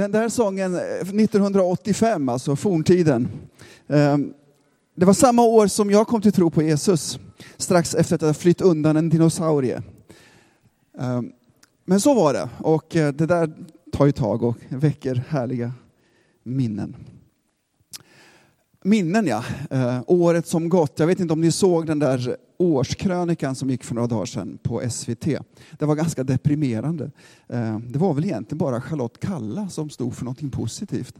Den där sången eh, 1985, alltså forntiden. Eh, det var samma år som jag kom till tro på Jesus, strax efter att jag flytt undan en dinosaurie. Eh, men så var det, och det där tar ju tag och väcker härliga minnen. Minnen ja, året som gått. Jag vet inte om ni såg den där årskrönikan som gick för några dagar sedan på SVT. Det var ganska deprimerande. Eh, det var väl egentligen bara Charlotte Kalla som stod för någonting positivt.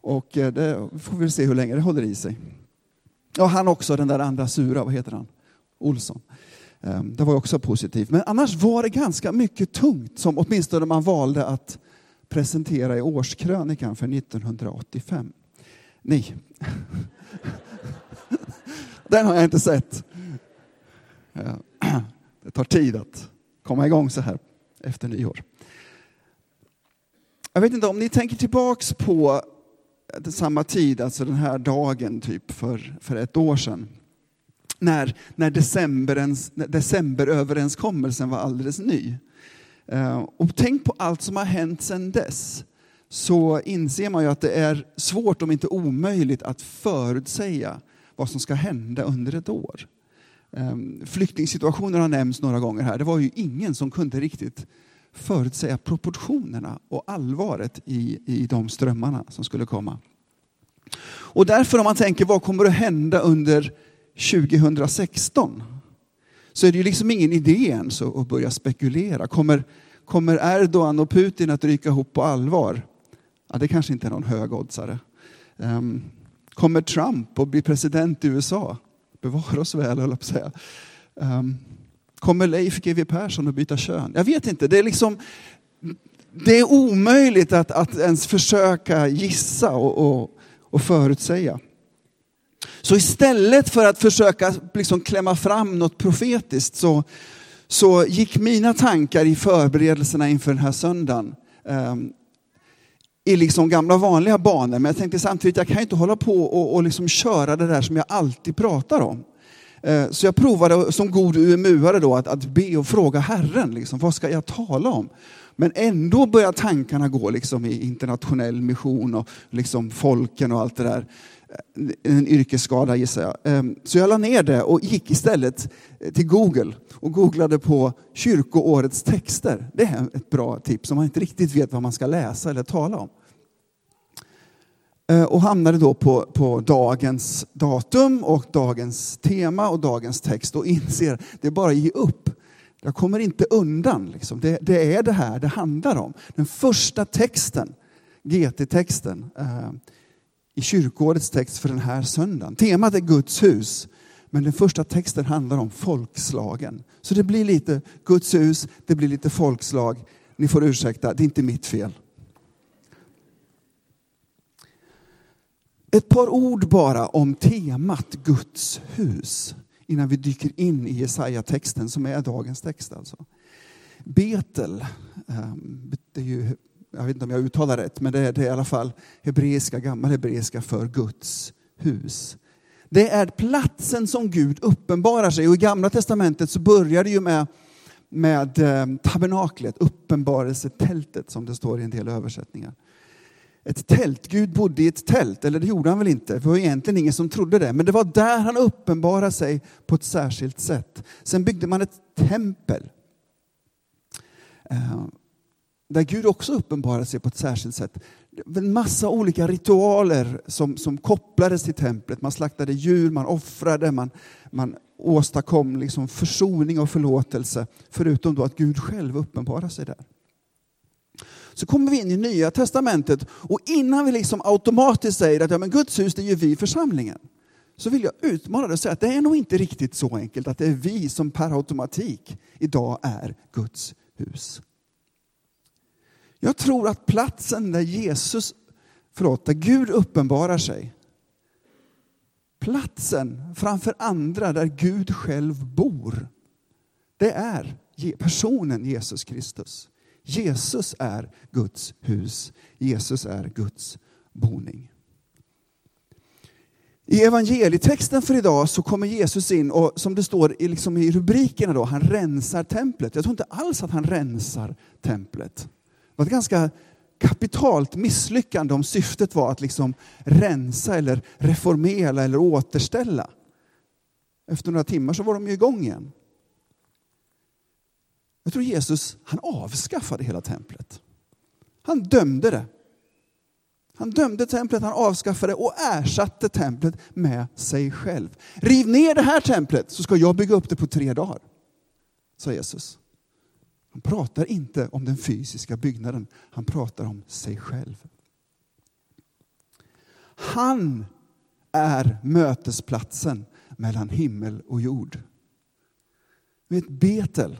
Och eh, det får vi se hur länge det håller i sig. Och han också, den där andra sura, vad heter han? Olsson. Eh, det var också positivt. Men annars var det ganska mycket tungt som åtminstone man valde att presentera i årskrönikan för 1985. Nej. Den har jag inte sett. Eh, det tar tid att komma igång så här efter nyår. Jag vet inte om ni tänker tillbaks på samma tid, alltså den här dagen typ för, för ett år sedan. När, när decemberöverenskommelsen var alldeles ny. Eh, och tänk på allt som har hänt sedan dess. Så inser man ju att det är svårt, om inte omöjligt, att förutsäga vad som ska hända under ett år. Ehm, flyktingsituationer har nämnts några gånger här. Det var ju ingen som kunde riktigt förutsäga proportionerna och allvaret i, i de strömmarna som skulle komma. Och därför om man tänker vad kommer att hända under 2016? Så är det ju liksom ingen idé ens att börja spekulera. Kommer, kommer Erdogan och Putin att ryka ihop på allvar? Ja, det kanske inte är någon högoddsare. Um, ehm, kommer Trump att bli president i USA? Bevara oss väl, höll jag på att säga. Um, kommer Leif GW Persson att byta kön? Jag vet inte. Det är, liksom, det är omöjligt att, att ens försöka gissa och, och, och förutsäga. Så istället för att försöka liksom klämma fram något profetiskt så, så gick mina tankar i förberedelserna inför den här söndagen um, i liksom gamla vanliga banor. Men jag tänkte samtidigt, jag kan inte hålla på och, och liksom köra det där som jag alltid pratar om. Eh, så jag provade som god UMU-are då att, att be och fråga Herren, liksom, vad ska jag tala om? Men ändå börjar tankarna gå liksom i internationell mission och liksom folken och allt det där. Eh, en yrkesskada gissar jag. Eh, så jag la ner det och gick istället till Google och googlade på kyrkoårets texter. Det är ett bra tips om man inte riktigt vet vad man ska läsa eller tala om. Eh, och hamnade då på, på dagens datum och dagens tema och dagens text och inser att det är bara att ge upp. Jag kommer inte undan. Liksom. Det, det, är det här det handlar om. Den första texten, GT-texten, eh, i kyrkårets text för den här söndagen. Temat är Guds hus, men den första texten handlar om folkslagen. Så det blir lite Guds hus, det blir lite folkslag. Ni får ursäkta, det är inte mitt fel. Ett par ord bara om temat Guds hus innan vi dyker in i Jesaja-texten som är dagens text. Alltså. Betel, ehm, det är ju, jag vet inte om jag uttalar rätt, men det är, det är i alla fall hebreiska, gammal hebreiska för Guds hus. Det är platsen som Gud uppenbarar sig och i gamla testamentet så börjar det ju med, med ehm, tabernaklet, uppenbarelsetältet som det står i en del översättningar ett tält. Gud bodde i ett tält, eller det gjorde han väl inte? Det var egentligen ingen som trodde det. Men det var där han uppenbarade sig på ett särskilt sätt. Sen byggde man ett tempel. Eh, där Gud också uppenbarade sig på ett särskilt sätt. En massa olika ritualer som, som kopplades till templet. Man slaktade djur, man offrade, man, man åstadkom liksom försoning och förlåtelse. Förutom då att Gud själv uppenbarade sig där så kommer vi in i Nya Testamentet och innan vi liksom automatiskt säger att ja, men Guds hus det är ju vi församlingen. Så vill jag utmana dig och säga att det är nog inte riktigt så enkelt att det är vi som per automatik idag är Guds hus. Jag tror att platsen där Jesus, förlåt, där Gud uppenbarar sig, platsen framför andra där Gud själv bor, det är personen Jesus Kristus. Jesus är Guds hus. Jesus är Guds boning. I evangelietexten för idag så kommer Jesus in och som det står i, liksom i rubrikerna då, han rensar templet. Jag tror inte alls att han rensar templet. Det var ett ganska kapitalt misslyckande om syftet var att liksom rensa eller reformera eller återställa. Efter några timmar så var de ju igång igen. Jag tror Jesus han avskaffade hela templet. Han dömde det. Han dömde templet, han avskaffade och ersatte templet med sig själv. Riv ner det här templet så ska jag bygga upp det på tre dagar, sa Jesus. Han pratar inte om den fysiska byggnaden, han pratar om sig själv. Han är mötesplatsen mellan himmel och jord. Vet, Betel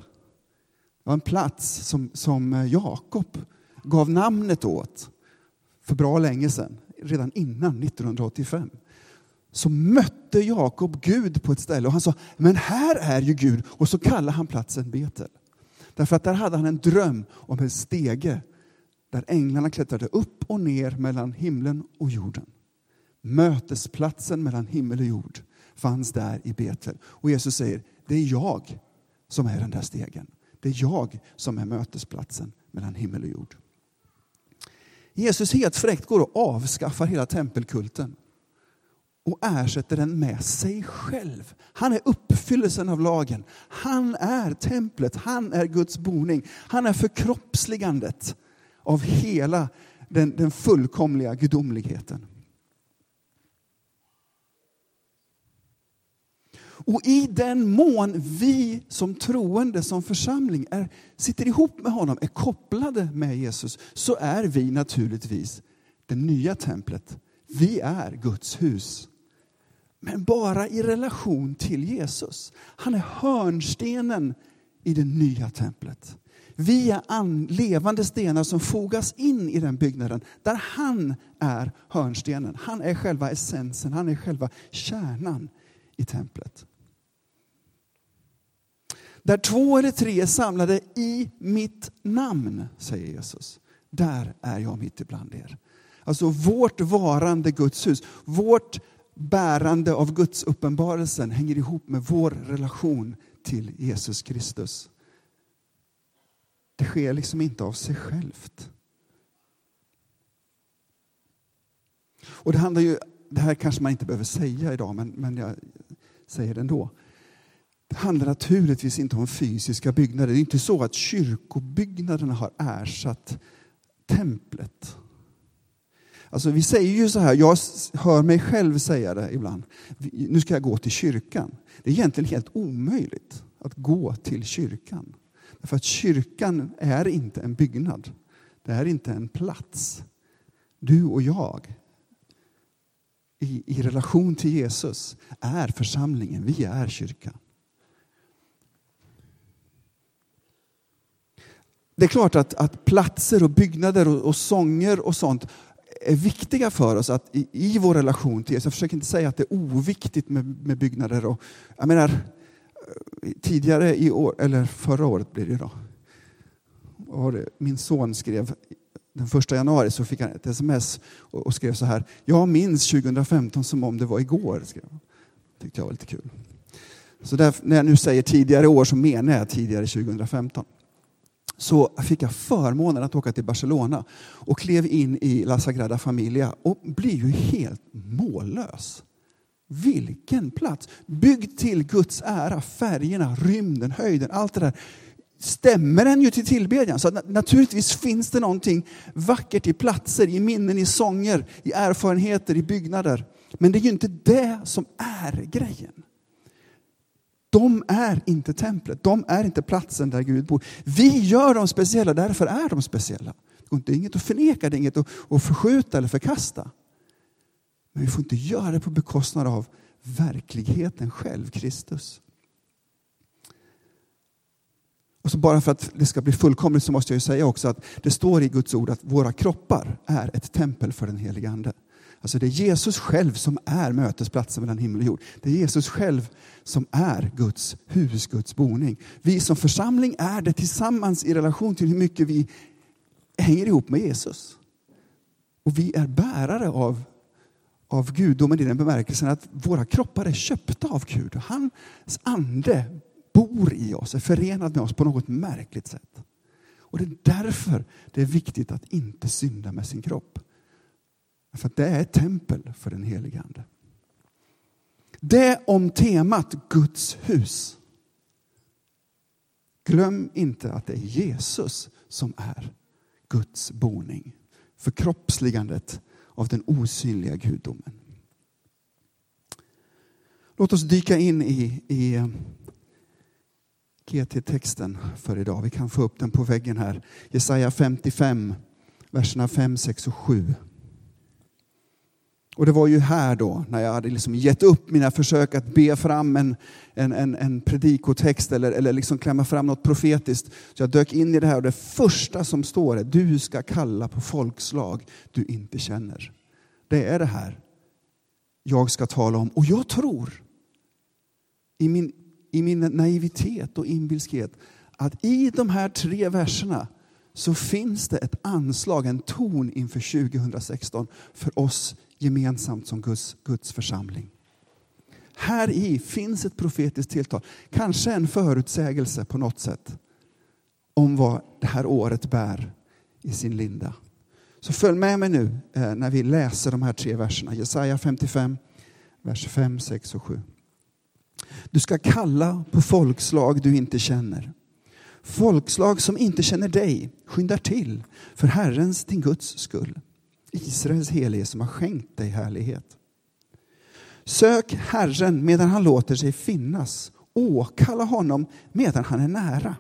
det var en plats som, som eh, Jakob gav namnet åt för bra länge sedan, redan innan 1985 så mötte Jakob Gud på ett ställe och han sa, men här är ju Gud. Och så kallade han platsen Betel. Därför att där hade han en dröm om en stege där änglarna klättrade upp och ner mellan himlen och jorden. Mötesplatsen mellan himmel och jord fanns där i Betel. Och Jesus säger, det är jag som är den där stegen. Det är jag som är mötesplatsen mellan himmel och jord. Jesus helt fräckt går och avskaffar hela tempelkulten och ersätter den med sig själv. Han är uppfyllelsen av lagen. Han är templet, han är Guds boning. Han är förkroppsligandet av hela den, den fullkomliga gudomligheten. Och i den mån vi som troende, som församling, är, sitter ihop med honom, är kopplade med Jesus, så är vi naturligtvis det nya templet. Vi är Guds hus. Men bara i relation till Jesus. Han är hörnstenen i det nya templet. Vi är levande stenar som fogas in i den byggnaden där han är hörnstenen. Han är själva essensen, han är själva kärnan i templet. Där två eller tre är samlade i mitt namn, säger Jesus. Där är jag mitt ibland er. Alltså vårt varande Guds hus, vårt bärande av Guds uppenbarelsen hänger ihop med vår relation till Jesus Kristus. Det sker liksom inte av sig självt. Och det handlar ju, det här kanske man inte behöver säga idag, men, men jag säger det ändå. Det handlar naturligtvis inte om fysiska byggnader. Det är inte så att kyrkobyggnaderna har ersatt templet. Alltså vi säger ju så här, jag hör mig själv säga det ibland. Nu ska jag gå till kyrkan. Det är egentligen helt omöjligt att gå till kyrkan. För att kyrkan är inte en byggnad. Det är inte en plats. Du och jag i, i relation till Jesus är församlingen. Vi är kyrkan. Det är klart att, att platser och byggnader och, och sånger och sånt är viktiga för oss att i, i, vår relation till Jesus. Jag försöker inte säga att det är oviktigt med, med byggnader. Och, jag menar, tidigare i år, eller förra året blir det då. Min son skrev den första januari så fick han ett sms och, och skrev så här. Jag minns 2015 som om det var igår. Skrev. tyckte jag var lite kul. Så där, när jag nu säger tidigare år så menar jag tidigare 2015 så fick jag förmånen att åka till Barcelona och klev in i La Sagrada Familia och blev ju helt mållös. Vilken plats! Byggd till Guds ära, färgerna, rymden, höjden, allt det där stämmer den ju till tillbedjan. Så naturligtvis finns det någonting vackert i platser, i minnen, i sånger, i erfarenheter, i byggnader. Men det är ju inte det som är grejen. De är inte templet, de är inte platsen där Gud bor. Vi gör dem speciella, därför är de speciella. Det är inget att förneka, det är inget att, förskjuta eller förkasta. Men vi får inte göra det på bekostnad av verkligheten själv, Kristus. Och så bara för att det ska bli fullkomligt så måste jag säga också att det står i Guds ord att våra kroppar är ett tempel för den helige Ande. Alltså det är Jesus själv som är mötesplatsen mellan himmel och jord. Det är Jesus själv som är Guds hus, Guds boning. Vi som församling är det tillsammans i relation till hur mycket vi hänger ihop med Jesus. Och vi är bärare av, av gudomen i den bemärkelsen att våra kroppar är köpta av Gud. Hans ande bor i oss, är förenad med oss på något märkligt sätt. Och det är därför det är viktigt att inte synda med sin kropp. För att det är ett tempel för den helige Ande. Det om temat Guds hus. Glöm inte att det är Jesus som är Guds boning. Förkroppsligandet av den osynliga gudomen. Låt oss dyka in i, i eh, GT-texten för idag. Vi kan få upp den på väggen här. Jesaja 55, verserna 5, 6 och 7. Och det var ju här då, när jag hade liksom gett upp mina försök att be fram en, en, en, en predikotext eller, eller liksom klämma fram något profetiskt. Så jag dök in i det här och det första som står är du ska kalla på folkslag du inte känner. Det är det här jag ska tala om. Och jag tror i min, i min naivitet och inbilskhet att i de här tre verserna så finns det ett anslag, en ton inför 2016 för oss gemensamt som Guds, Guds församling. Här i finns ett profetiskt tilltal, kanske en förutsägelse på något sätt om vad det här året bär i sin linda. Så följ med mig nu eh, när vi läser de här tre verserna. Jesaja 55, vers 5, 6 och 7. Du ska kalla på folkslag du inte känner. Folkslag som inte känner dig skyndar till för Herrens, din Guds skull. Israels helige som har skänkt dig härlighet. Sök Herren medan han låter sig finnas. Åkalla honom medan han är nära.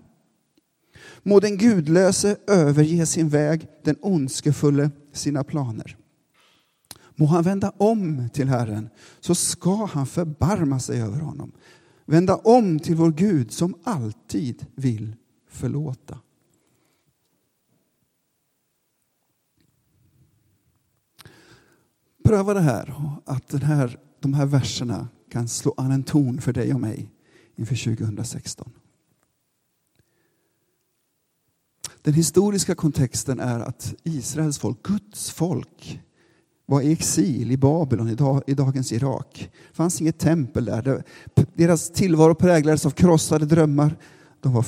Må den gudlöse överge sin väg, den ondskefulle sina planer. Må han vända om till Herren, så ska han förbarma sig över honom. Vända om till vår Gud som alltid vill förlåta. Pröva det här, att den här, de här verserna kan slå an en ton för dig och mig inför 2016. Den historiska kontexten är att Israels folk, Guds folk, var i exil i Babylon, i dagens Irak. Det fanns inget tempel där. Deras tillvaro präglades av krossade drömmar. De var,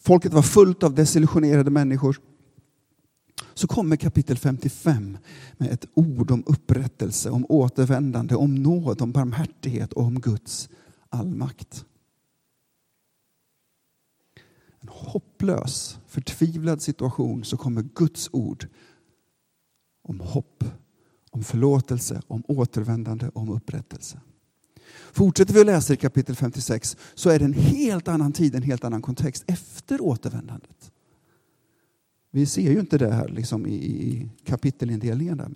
folket var fullt av desillusionerade människor. Så kommer kapitel 55 med ett ord om upprättelse, om återvändande, om nåd, om barmhärtighet och om Guds allmakt. En hopplös, förtvivlad situation så kommer Guds ord om hopp om förlåtelse, om återvändande, om upprättelse. Fortsätter vi att läsa i kapitel 56 så är det en helt annan tid, en helt annan kontext efter återvändandet. Vi ser ju inte det här liksom i kapitelindelningen. Där.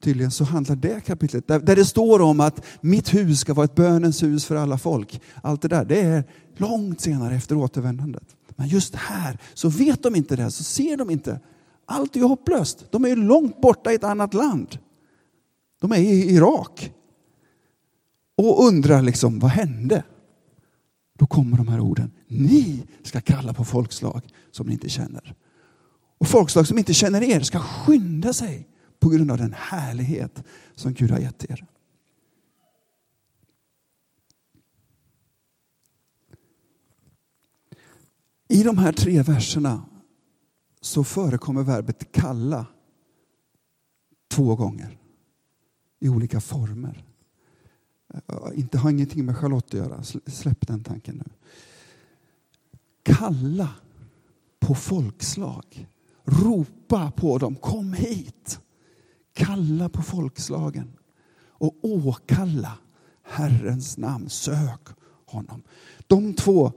Tydligen så handlar det kapitlet, där, där det står om att mitt hus ska vara ett bönens hus för alla folk. Allt det där, det är långt senare efter återvändandet. Men just här så vet de inte det, så ser de inte allt är ju hopplöst. De är ju långt borta i ett annat land. De är i Irak. Och undrar liksom, vad hände? Då kommer de här orden. Ni ska kalla på folkslag som ni inte känner. Och folkslag som inte känner er ska skynda sig på grund av den härlighet som Gud har gett er. I de här tre verserna så förekommer verbet kalla två gånger i olika former. Eh, inte har ingenting med Charlotte att göra, släpp den tanken nu. Kalla på folkslag. Ropa på dem, kom hit. Kalla på folkslagen och åkalla Herrens namn. Sök honom. De två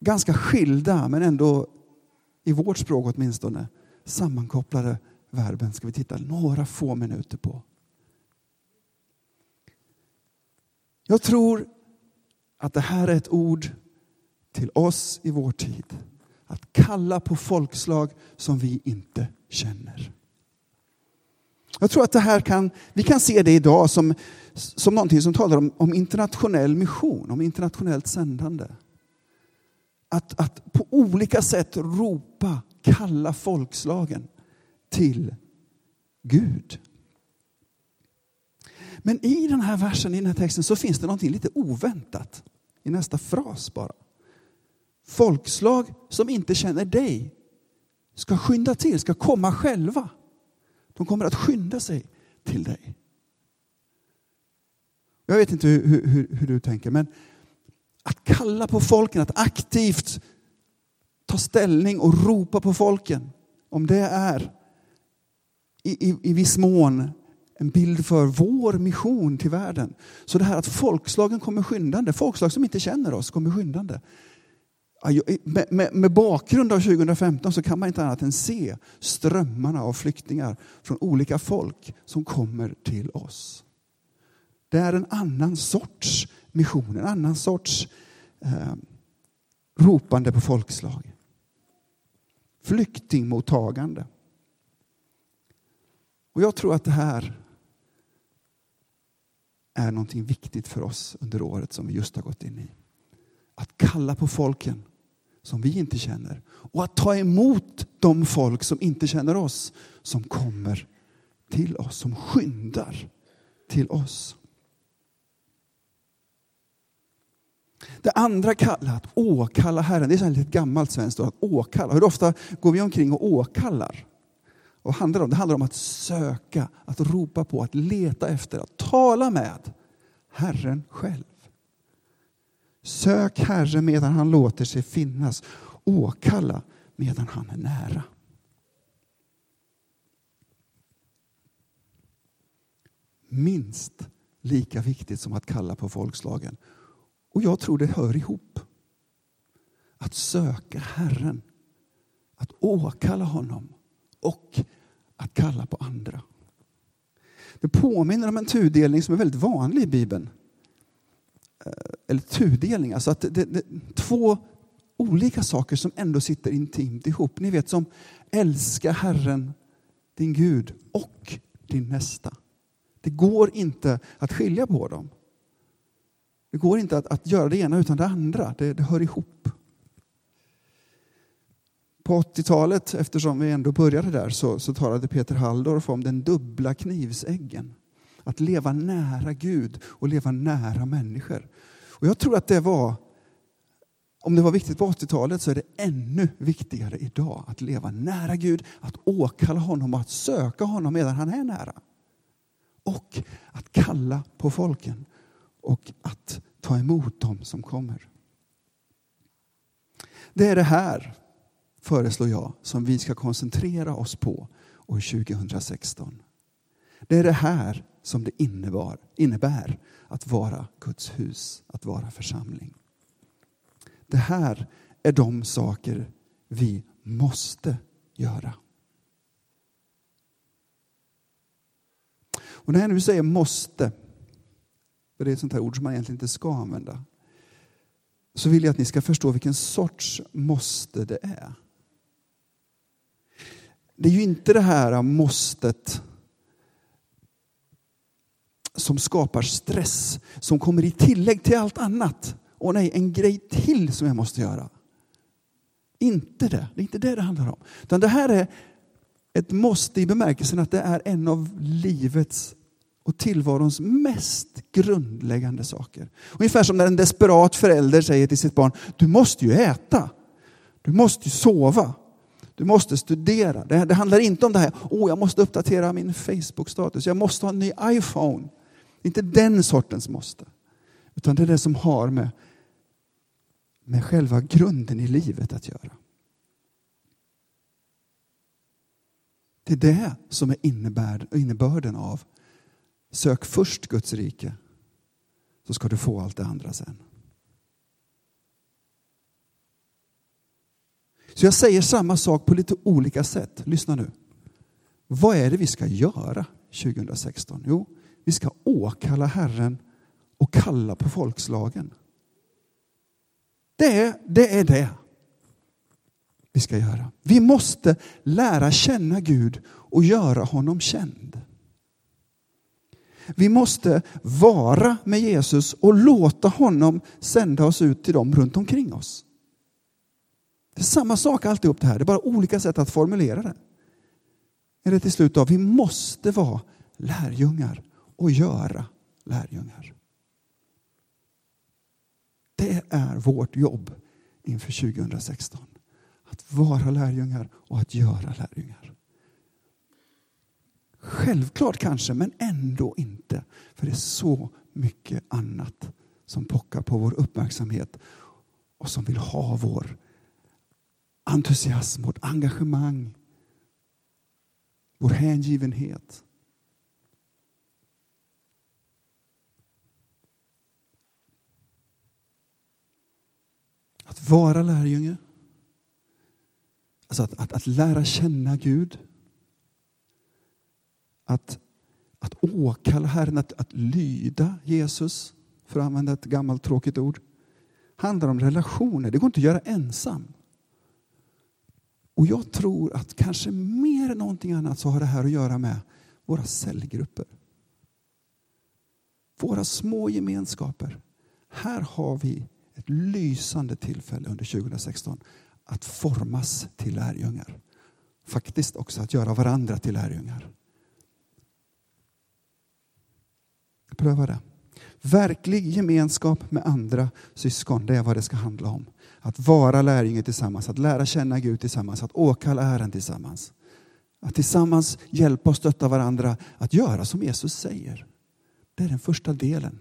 ganska skilda men ändå i vårt språk åtminstone, sammankopplade verben ska vi titta några få minuter på. Jag tror att det här är ett ord till oss i vår tid. Att kalla på folkslag som vi inte känner. Jag tror att det här kan, vi kan se det idag som, som någonting som talar om, om internationell mission, om internationellt sändande att, att på olika sätt ropa, kalla folkslagen till Gud. Men i den här versen, i den här texten, så finns det någonting lite oväntat i nästa fras bara. folkslag som inte känner dig ska skynda till, ska komma själva. De kommer att skynda sig till dig. Jag vet inte hur, hur, hur, du tänker, men att kalla på folken, att aktivt ta ställning och ropa på folken, om det är i, i, i viss mån en bild för vår mission till världen. Så det här att folkslagen kommer skyndande, folkslag som inte känner oss kommer skyndande. Med, med, med, bakgrund av 2015 så kan man inte annat än se strömmarna av flyktingar från olika folk som kommer till oss. Det är en annan sorts mission, en annan sorts eh, ropande på folkslag. Flyktingmottagande. Och jag tror att det här är någonting viktigt för oss under året som vi just har gått in i. Att kalla på folken som vi inte känner och att ta emot de folk som inte känner oss som kommer till oss, som skyndar till oss. Det andra kallar att åkalla Herren. Det är ett gammalt svenskt ord, att åkalla. Hur ofta går vi omkring och åkallar? Och handlar om? Det handlar om att söka, att ropa på, att leta efter, att tala med Herren själv. Sök Herren medan han låter sig finnas. Åkalla medan han är nära. Minst lika viktigt som att kalla på folkslagen. Och jag tror det hör ihop. Att söka Herren, att åkalla honom och att kalla på andra. Det påminner om en tudelning som är väldigt vanlig i Bibeln. Eh, eller tudelning, alltså att det, det, två olika saker som ändå sitter intimt ihop. Ni vet som älska Herren, din Gud och din nästa. Det går inte att skilja på dem. Det går inte att, att göra det ena utan det andra. Det, det hör ihop. På 80-talet, eftersom vi ändå började där, så, så talade Peter Halldorf om den dubbla knivsäggen. Att leva nära Gud och leva nära människor. Och jag tror att det var, om det var viktigt på 80-talet så är det ännu viktigare idag att leva nära Gud, att åkalla honom och att söka honom medan han är nära. Och att kalla på folken och att ta emot dem som kommer. Det är det här, föreslår jag, som vi ska koncentrera oss på år 2016. Det är det här som det innebar, innebär att vara Guds hus, att vara församling. Det här är de saker vi måste göra. Och när jag nu säger måste för det är ett sånt här ord som man egentligen inte ska använda, så vill jag att ni ska förstå vilken sorts måste det är. Det är ju inte det här måstet som skapar stress, som kommer i tillägg till allt annat. Åh nej, en grej till som jag måste göra. Inte det, det är inte det det handlar om. Utan det här är ett måste i bemärkelsen att det är en av livets och tillvarons mest grundläggande saker. Ungefär som när en desperat förälder säger till sitt barn, du måste ju äta. Du måste ju sova. Du måste studera. Det, det handlar inte om det här, oh, jag måste uppdatera min Facebook-status, jag måste ha en ny iPhone. Det är inte den sortens måste. Utan det är det som har med, med själva grunden i livet att göra. Det är det som är innebörden av Sök först Guds rike så ska du få allt det andra sen. Så jag säger samma sak på lite olika sätt. Lyssna nu. Vad är det vi ska göra 2016? Jo, vi ska åkalla Herren och kalla på folkslagen. Det är, det är det vi ska göra. Vi måste lära känna Gud och göra honom känd. Vi måste vara med Jesus och låta honom sända oss ut till dem runt omkring oss. Det är samma sak alltihop det här, det är bara olika sätt att formulera det. Är det till slut av, vi måste vara lärjungar och göra lärjungar. Det är vårt jobb inför 2016. Att vara lärjungar och att göra lärjungar. Självklart kanske, men ändå inte. För det är så mycket annat som pockar på vår uppmärksamhet och som vill ha vår entusiasm, vårt engagemang, vår hängivenhet. Att vara lärjunge, alltså att, att, att lära känna Gud, att, att åkalla Herren, att, att lyda Jesus, för att använda ett gammalt tråkigt ord, handlar om relationer. Det går inte att göra ensam. Och jag tror att kanske mer än någonting annat så har det här att göra med våra cellgrupper. Våra små gemenskaper. Här har vi ett lysande tillfälle under 2016 att formas till lärjungar. Faktiskt också att göra varandra till lärjungar. Pröva det. Verklig gemenskap med andra syskon, det är vad det ska handla om. Att vara lärjunge tillsammans, att lära känna Gud tillsammans, att åkalla Herren tillsammans. Att tillsammans hjälpa och stötta varandra att göra som Jesus säger. Det är den första delen.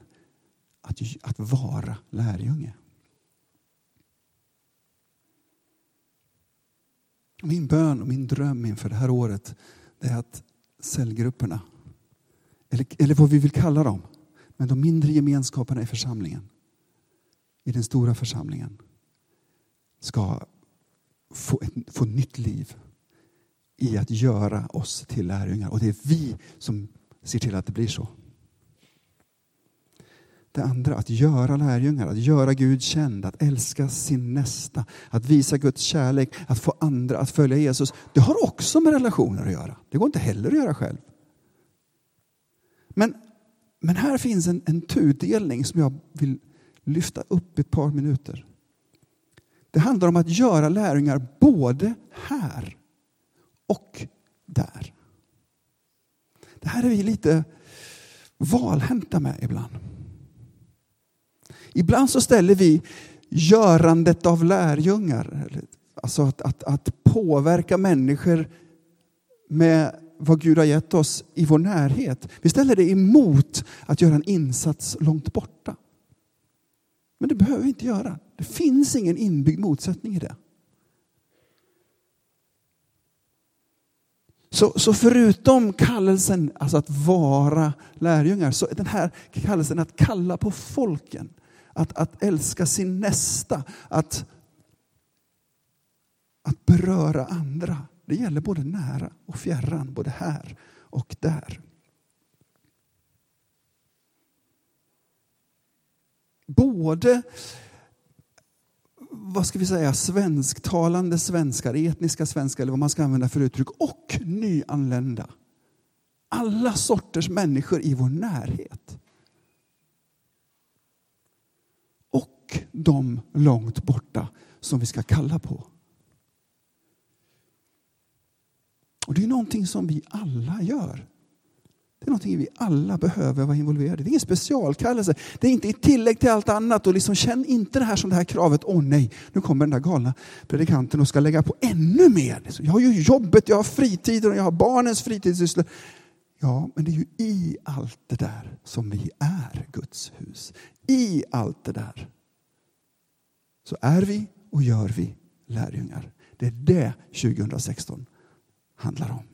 Att, att vara lärjunge. Min bön och min dröm inför det här året det är att cellgrupperna, eller, eller vad vi vill kalla dem, men de mindre gemenskaperna i församlingen, i den stora församlingen, ska få, ett, få nytt liv i att göra oss till lärjungar. Och det är vi som ser till att det blir så. Det andra, att göra lärjungar, att göra Gud känd, att älska sin nästa, att visa Guds kärlek, att få andra att följa Jesus. Det har också med relationer att göra. Det går inte heller att göra själv. Men, men här finns en, en tudelning som jag vill lyfta upp ett par minuter. Det handlar om att göra lärjungar både här och där. Det här är vi lite valhänta med ibland. Ibland så ställer vi görandet av lärjungar, alltså att, att, att påverka människor med vad Gud har gett oss i vår närhet. Vi ställer det emot att göra en insats långt borta. Men det behöver vi inte göra. Det finns ingen inbyggd motsättning i det. Så, så förutom kallelsen alltså att vara lärjungar, så är den här kallelsen att kalla på folken att, att älska sin nästa, att, att beröra andra. Det gäller både nära och fjärran, både här och där. Både vad ska vi säga, svensktalande svenskar, etniska svenskar eller vad man ska använda för uttryck, och nyanlända. Alla sorters människor i vår närhet. Och de långt borta som vi ska kalla på. Och Det är någonting som vi alla gör. Det är någonting vi alla behöver vara involverade i. Det är ingen specialkallelse. Det är inte ett tillägg till allt annat. Och liksom, känn inte det här som det här kravet. Åh nej, nu kommer den där galna predikanten och ska lägga på ännu mer. Jag har ju jobbet, jag har fritiden och jag har barnens fritidssysslor. Ja, men det är ju i allt det där som vi är Guds hus. I allt det där så är vi och gör vi lärjungar. Det är det 2016 handlar om.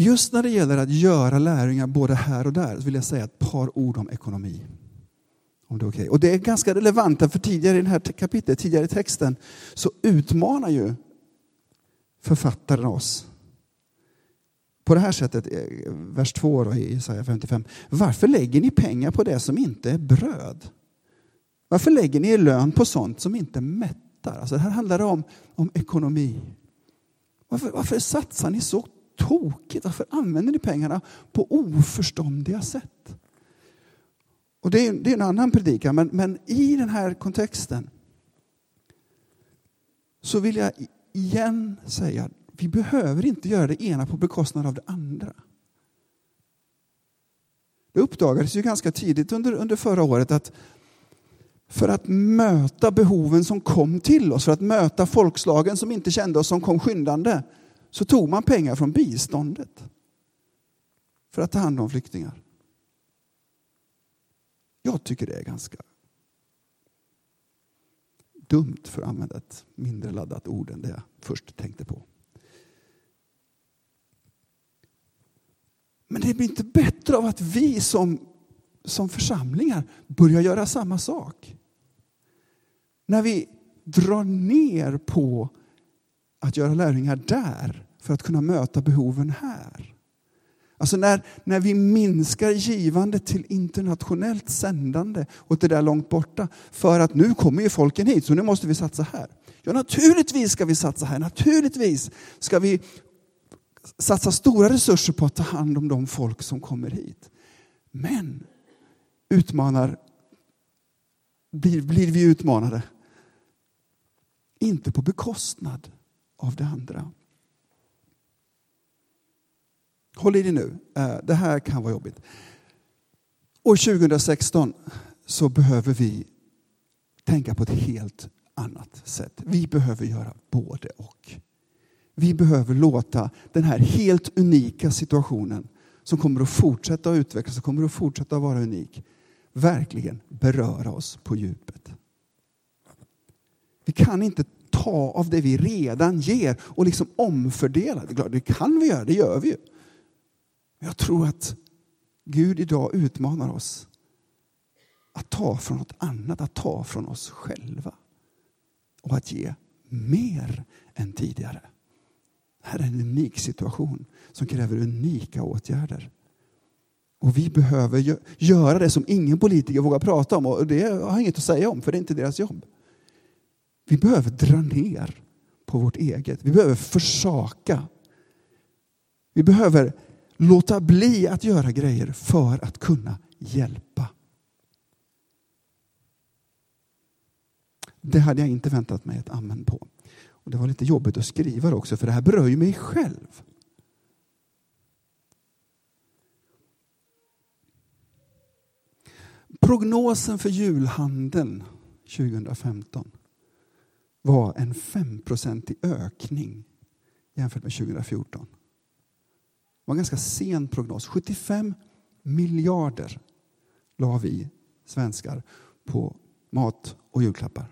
Just när det gäller att göra lärjungar både här och där så vill jag säga ett par ord om ekonomi. Om det, är okay. och det är ganska relevant, för tidigare i det här kapitlet, tidigare i texten, så utmanar ju författaren oss på det här sättet, eh, vers 2 då, i Jesaja 55. Varför lägger ni pengar på det som inte är bröd? Varför lägger ni er lön på sånt som inte mättar? Alltså det här handlar om, om ekonomi. Varför, varför satsar ni så tokigt? Varför använder ni pengarna på oförståndiga sätt? Och det är, det är en annan predikan, men, men i den här kontexten så vill jag igen säga vi behöver inte göra det ena på bekostnad av det andra. Det uppdagades ju ganska tidigt under, under förra året att för att möta behoven som kom till oss, för att möta folkslagen som inte kände oss som kom skyndande, så tog man pengar från biståndet för att ta hand om flyktingar. Jag tycker det är ganska dumt, för att använda ett mindre laddat ord än det jag först tänkte på. Men det blir inte bättre av att vi som, som församlingar börjar göra samma sak. När vi drar ner på att göra lärjungar där för att kunna möta behoven här. Alltså när, när vi minskar givandet till internationellt sändande och det där långt borta för att nu kommer ju folken hit så nu måste vi satsa här. Ja, naturligtvis ska vi satsa här. Naturligtvis ska vi satsa stora resurser på att ta hand om de folk som kommer hit. Men utmanar, blir, blir vi utmanade. Inte på bekostnad av det andra. Håll i dig nu, eh, det här kan vara jobbigt. År 2016 så behöver vi tänka på ett helt annat sätt. Vi behöver göra både och. Vi behöver låta den här helt unika situationen som kommer att fortsätta att utvecklas och kommer att fortsätta att vara unik verkligen beröra oss på djupet. Vi kan inte ta av det vi redan ger och liksom omfördela. Det, det kan vi göra, det gör vi ju. Jag tror att Gud idag utmanar oss att ta från något annat, att ta från oss själva och att ge mer än tidigare. Det här är en unik situation som kräver unika åtgärder. Och vi behöver göra det som ingen politiker vågar prata om och det har jag inget att säga om för det är inte deras jobb. Vi behöver dra ner på vårt eget. Vi behöver försaka. Vi behöver låta bli att göra grejer för att kunna hjälpa. Det hade jag inte väntat mig ett amen på. Och det var lite jobbigt att skriva det också, för det här berör ju mig själv. Prognosen för julhandeln 2015 var en 5-procentig ökning jämfört med 2014. Det var en ganska sen prognos. 75 miljarder la vi svenskar på mat och julklappar.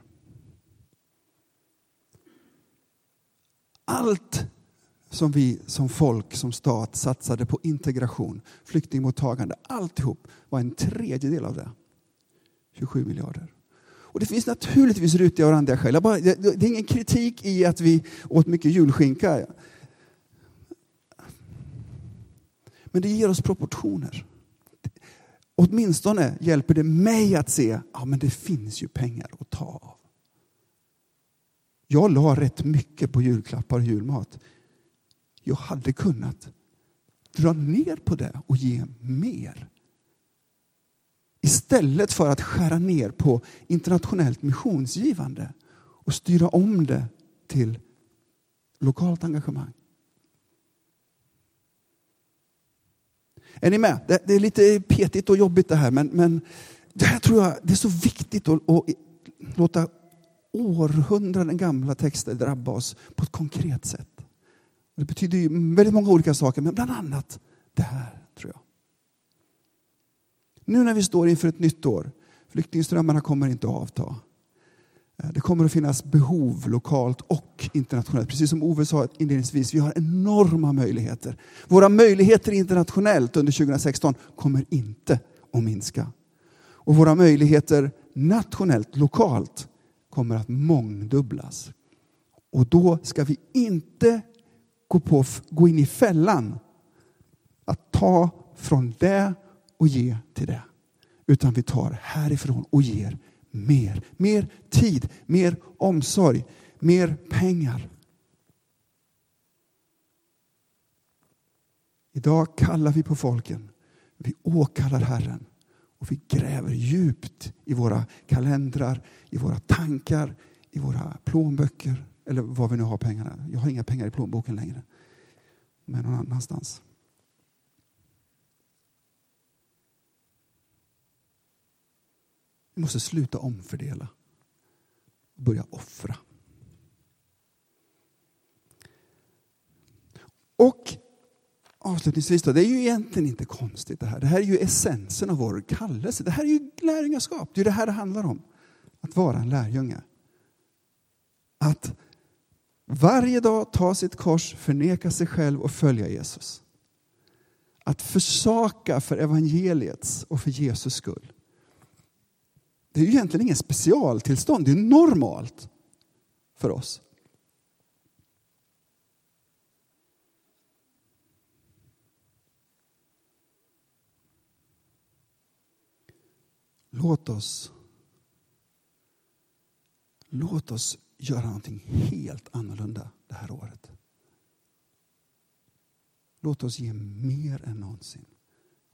Allt som vi som folk, som stat satsade på integration, flyktingmottagande, alltihop var en tredjedel av det. 27 miljarder. Och det finns naturligtvis rutiga och randiga skäl. Bara, det, det är ingen kritik i att vi åt mycket julskinka. Men det ger oss proportioner. Åtminstone hjälper det mig att se att ja, det finns ju pengar att ta av. Jag la rätt mycket på julklappar och julmat. Jag hade kunnat dra ner på det och ge mer. Istället för att skära ner på internationellt missionsgivande och styra om det till lokalt engagemang. Är ni med? Det, är lite petigt och jobbigt det här men, men det här tror jag det är så viktigt att, att låta århundraden gamla texter drabba oss på ett konkret sätt. Det betyder ju väldigt många olika saker, men bland annat det här. Nu när vi står inför ett nytt år, flyktingströmmarna kommer inte att avta. Eh, det kommer att finnas behov lokalt och internationellt. Precis som Ove sa inledningsvis, vi har enorma möjligheter. Våra möjligheter internationellt under 2016 kommer inte att minska. Och våra möjligheter nationellt, lokalt, kommer att mångdubblas. Och då ska vi inte gå, på, gå in i fällan att ta från det och ge till det. Utan vi tar härifrån och ger mer. Mer tid, mer omsorg, mer pengar. Idag kallar vi på folken. Vi åkallar Herren. Och vi gräver djupt i våra kalendrar, i våra tankar, i våra plånböcker eller var vi nu har pengarna. Jag har inga pengar i plånboken längre. Men någon annanstans. Vi måste sluta omfördela och börja offra. Och avslutningsvis, då, det är ju egentligen inte konstigt det här. Det här är ju essensen av vår kallelse. Det här är ju lärjungaskap. Det är det här det handlar om. Att vara en lärjunge. Att varje dag ta sitt kors, förneka sig själv och följa Jesus. Att försaka för evangeliets och för Jesus skull. Det är ju egentligen ingen specialtillstånd, det är normalt för oss. Låt oss, låt oss göra någonting helt annorlunda det här året. Låt oss ge mer än någonsin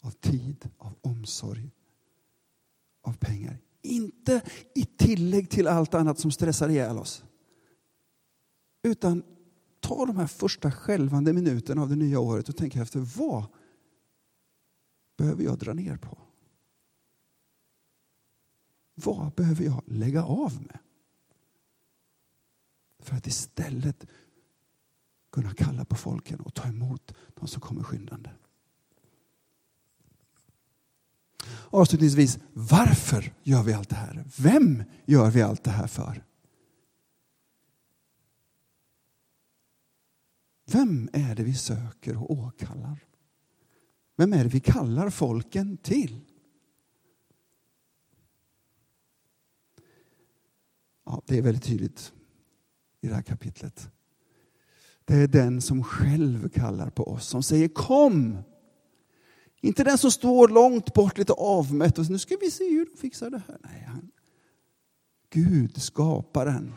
av tid, av omsorg, av pengar. Inte i tillägg till allt annat som stressar ihjäl oss. Utan ta de här första skälvande minuterna av det nya året och tänk efter vad behöver jag dra ner på? Vad behöver jag lägga av med? För att istället kunna kalla på folken och ta emot de som kommer skyndande. Avslutningsvis, varför gör vi allt det här? Vem gör vi allt det här för? Vem är det vi söker och åkallar? Vem är det vi kallar folken till? Ja, det är väldigt tydligt i det här kapitlet. Det är den som själv kallar på oss, som säger kom. Inte den som står långt bort, lite avmätt och nu ska vi se hur de fixar det här. Nej, han, Gud, skaparen,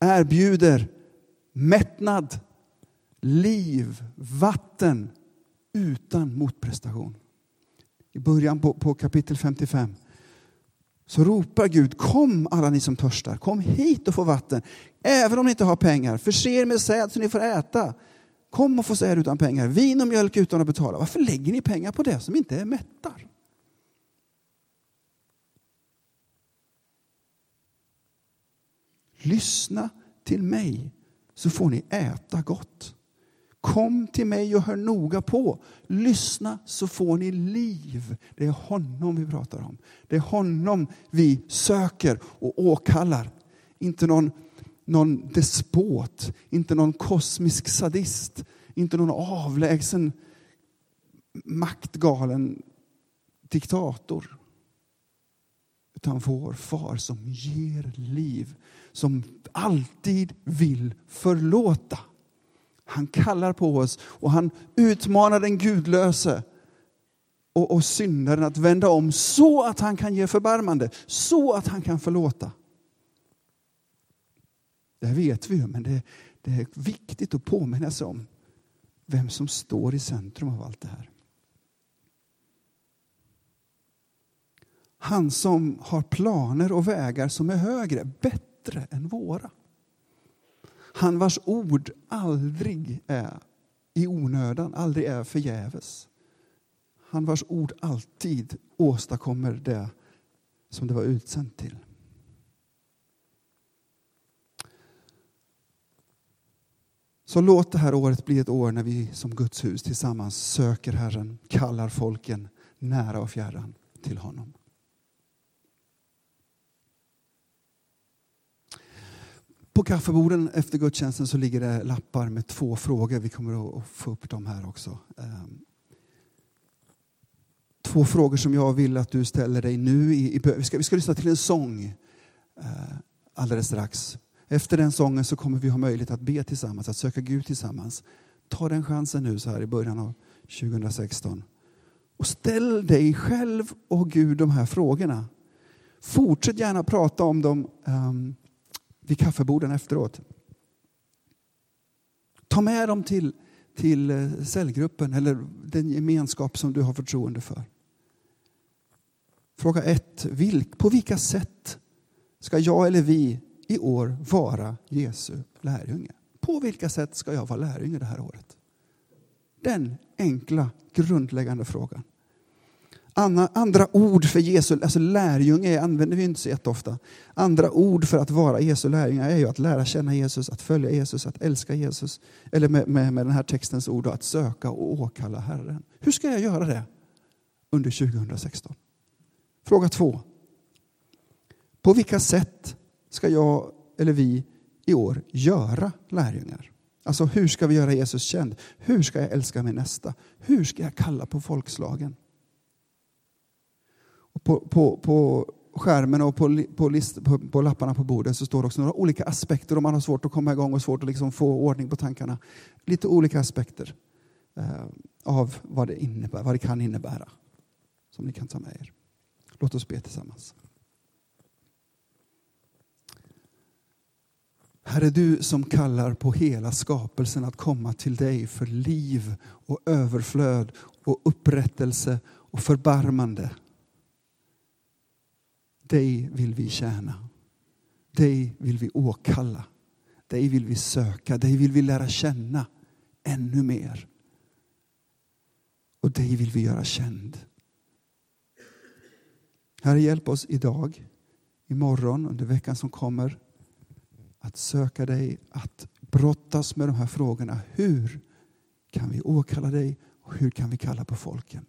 erbjuder mättnad, liv, vatten utan motprestation. I början på, på kapitel 55 så ropar Gud, kom alla ni som törstar, kom hit och få vatten. Även om ni inte har pengar, förse er med säd så ni får äta. Kom och få säd utan pengar, vin och mjölk utan att betala. Varför lägger ni pengar på det som inte är mättar? Lyssna till mig så får ni äta gott. Kom till mig och hör noga på. Lyssna så får ni liv. Det är honom vi pratar om. Det är honom vi söker och åkallar. Inte någon, någon despot, inte någon kosmisk sadist, inte någon avlägsen maktgalen diktator. Utan vår far som ger liv, som alltid vill förlåta. Han kallar på oss och han utmanar den gudlöse och, och syndaren att vända om så att han kan ge förbarmande, så att han kan förlåta. Det vet vi ju, men det, det är viktigt att påminna sig om vem som står i centrum av allt det här. Han som har planer och vägar som är högre, bättre än våra. Han vars ord aldrig är i onödan, aldrig är förgäves. Han vars ord alltid åstadkommer det som det var utsänt till. Så låt det här året bli ett år när vi som Guds hus tillsammans söker Herren, kallar folken nära och fjärran till honom. På kaffeborden efter gudstjänsten så ligger det lappar med två frågor. Vi kommer att få upp dem här också. Ehm, två frågor som jag vill att du ställer dig nu. I, vi, ska, vi ska lyssna till en sång eh, alldeles strax. Efter den sången så kommer vi ha möjlighet att be tillsammans, att söka Gud tillsammans. Ta den chansen nu så här i början av 2016. Och ställ dig själv och Gud de här frågorna. Fortsätt gärna prata om dem um, vid kaffeborden efteråt. Ta med dem till, till eh, cellgruppen eller den gemenskap som du har förtroende för. Fråga 1. På vilka sätt ska jag eller vi i år vara Jesu lärjunge? På vilka sätt ska jag vara lärjunge det här året? Den enkla grundläggande frågan. Andra ord för Jesu, alltså lärjunge använder vi inte så jätteofta. Andra ord för att vara Jesu lärjunge är ju att lära känna Jesus, att följa Jesus, att älska Jesus. Eller med, med, med den här textens ord, att söka och åkalla Herren. Hur ska jag göra det under 2016? Fråga två. På vilka sätt ska jag eller vi i år göra lärjungar? Alltså hur ska vi göra Jesus känd? Hur ska jag älska min nästa? Hur ska jag kalla på folkslagen? På, på, på skärmen och på, på, list, på, på, lapparna på bordet så står det också några olika aspekter om man har svårt att komma igång och svårt att liksom få ordning på tankarna. Lite olika aspekter eh, av vad det, innebär, vad det kan innebära som ni kan ta med er. Låt oss be tillsammans. Herre, du som kallar på hela skapelsen att komma till dig för liv och överflöd och upprättelse och förbarmande. Dig vill vi tjäna. Dig vill vi åkalla. Dig vill vi söka. Dig vill vi lära känna ännu mer. Och dig vill vi göra känd. Herre, hjälp oss idag, imorgon, under veckan som kommer att söka dig, att brottas med de här frågorna. Hur kan vi åkalla dig och hur kan vi kalla på folken?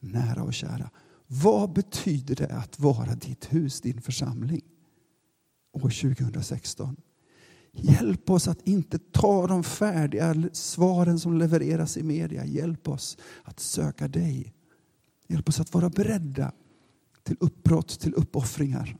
Nära och kära. Vad betyder det att vara ditt hus, din församling år 2016? Hjälp oss att inte ta de färdiga svaren som levereras i media. Hjälp oss att söka dig. Hjälp oss att vara beredda till uppbrott, till uppoffringar.